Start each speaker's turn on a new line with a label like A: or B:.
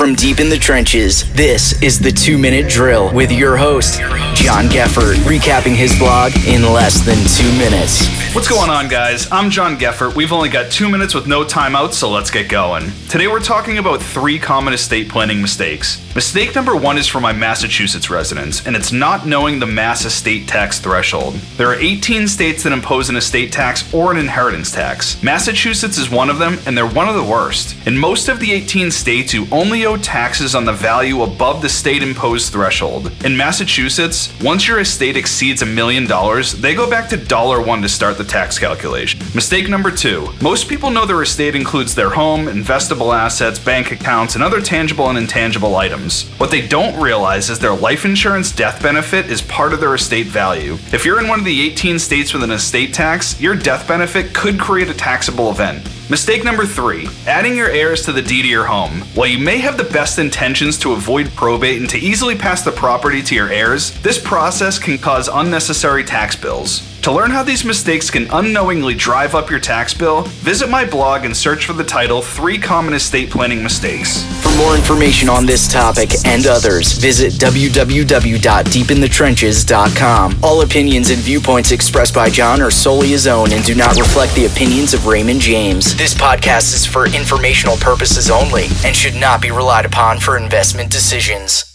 A: From deep in the trenches, this is the two minute drill with your host, John Geffert, recapping his blog in less than two minutes.
B: What's going on, guys? I'm John Geffert. We've only got two minutes with no timeouts, so let's get going. Today we're talking about three common estate planning mistakes. Mistake number one is for my Massachusetts residents, and it's not knowing the mass estate tax threshold. There are 18 states that impose an estate tax or an inheritance tax. Massachusetts is one of them, and they're one of the worst. In most of the 18 states, you only taxes on the value above the state imposed threshold. In Massachusetts, once your estate exceeds a million dollars, they go back to dollar one to start the tax calculation. Mistake number two most people know their estate includes their home, investable assets, bank accounts, and other tangible and intangible items. What they don't realize is their life insurance death benefit is part of their estate value. If you're in one of the 18 states with an estate tax, your death benefit could create a taxable event. Mistake number three adding your heirs to the deed of your home. While you may have the best intentions to avoid probate and to easily pass the property to your heirs, this process can cause unnecessary tax bills. To learn how these mistakes can unknowingly drive up your tax bill, visit my blog and search for the title Three Common Estate Planning Mistakes.
A: For more information on this topic and others, visit www.deepinthetrenches.com. All opinions and viewpoints expressed by John are solely his own and do not reflect the opinions of Raymond James. This podcast is for informational purposes only and should not be relied upon for investment decisions.